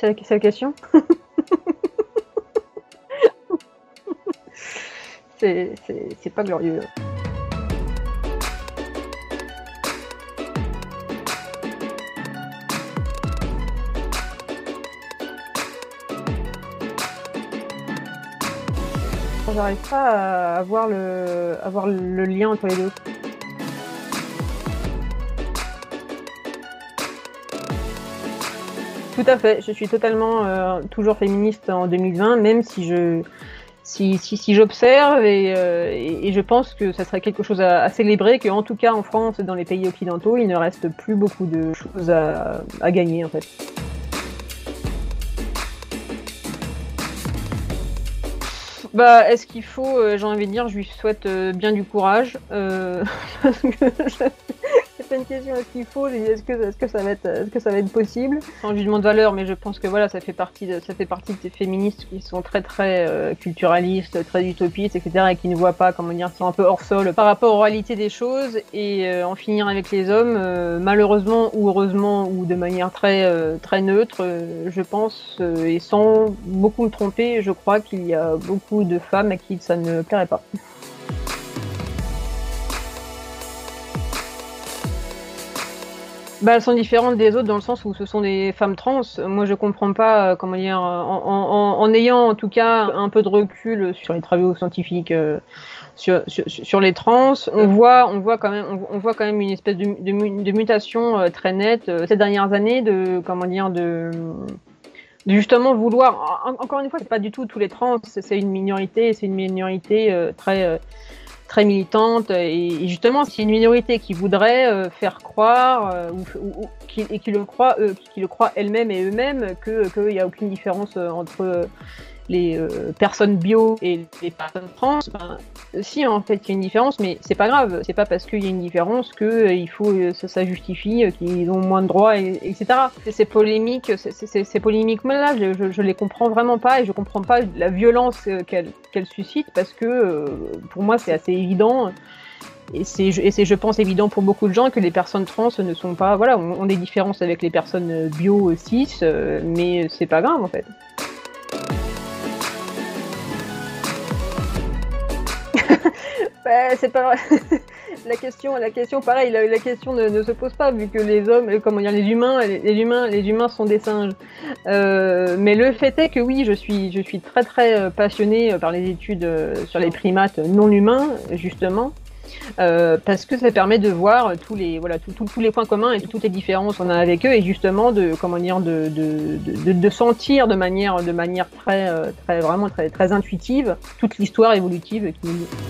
C'est la, question C'est pas glorieux. J'arrive pas à avoir le, avoir le lien entre les deux. Tout à fait, je suis totalement euh, toujours féministe en 2020, même si je si, si, si j'observe et, euh, et, je pense que ça serait quelque chose à, à célébrer, qu'en tout cas en France et dans les pays occidentaux, il ne reste plus beaucoup de choses à, gagner en fait. Bah, est-ce qu'il faut, euh, j'ai envie de dire, je lui souhaite bien du courage. c'est une question est-ce qu'il faut, est-ce que, est-ce que ça va être, est-ce que ça va être possible? Sans jugement de valeur, mais je pense que voilà, ça fait partie de, ça fait partie de ces féministes qui sont très très euh, culturalistes, très utopistes, etc. et qui ne voient pas, comment dire, qui sont un peu hors sol par rapport aux réalités des choses et euh, en finir avec les hommes, euh, malheureusement ou heureusement ou de manière très très neutre, je pense et sans beaucoup me tromper, je crois qu'il y a beaucoup de femmes à qui ça ne plairait pas. Bah, elles sont différentes des autres dans le sens où ce sont des femmes trans. Moi, je comprends pas, euh, comment dire, en, ayant en tout cas un peu de recul sur les travaux scientifiques euh, sur, les trans, on voit, on voit quand même, on, voit quand même une espèce de, de, mu- de mutation euh, très nette ces dernières années de, comment dire, de justement vouloir. en- Encore une fois, c'est pas du tout tous les trans, c'est une minorité, c'est une minorité très très militante et, et justement c'est une minorité qui voudrait euh, faire croire euh, ou, qui, et qui le croit euh, qui, le croit elle-même et eux-mêmes que qu'il n'y a aucune différence euh, entre euh, les euh, personnes bio et les personnes trans ben, si en fait il y a une différence mais c'est pas grave c'est pas parce qu'il y a une différence que euh, il faut euh, ça, justifie qu'ils ont moins de droits et, etc ces polémiques ces, polémiques là je, je, les comprends vraiment pas et je comprends pas la violence qu'elles suscitent parce que pour moi c'est assez évident et c'est, je pense, évident pour beaucoup de gens que les personnes trans ne sont pas. Voilà, on, a des différences avec les personnes bio cis, mais c'est pas grave en fait. Bah, c'est pas la question, la question, pareil, la, question ne, se pose pas vu que les hommes, euh, comment dire, les humains, les, les humains, les humains sont des singes. Euh, mais le fait est que oui, je suis, je suis très très euh, passionnée par les études sur les primates non humains, justement. Euh, parce que ça permet de voir tous les voilà tous les points communs et toutes les différences qu'on a avec eux et justement de comment dire de, de, de, de sentir de manière de manière très euh, très vraiment très très intuitive toute l'histoire évolutive qui nous.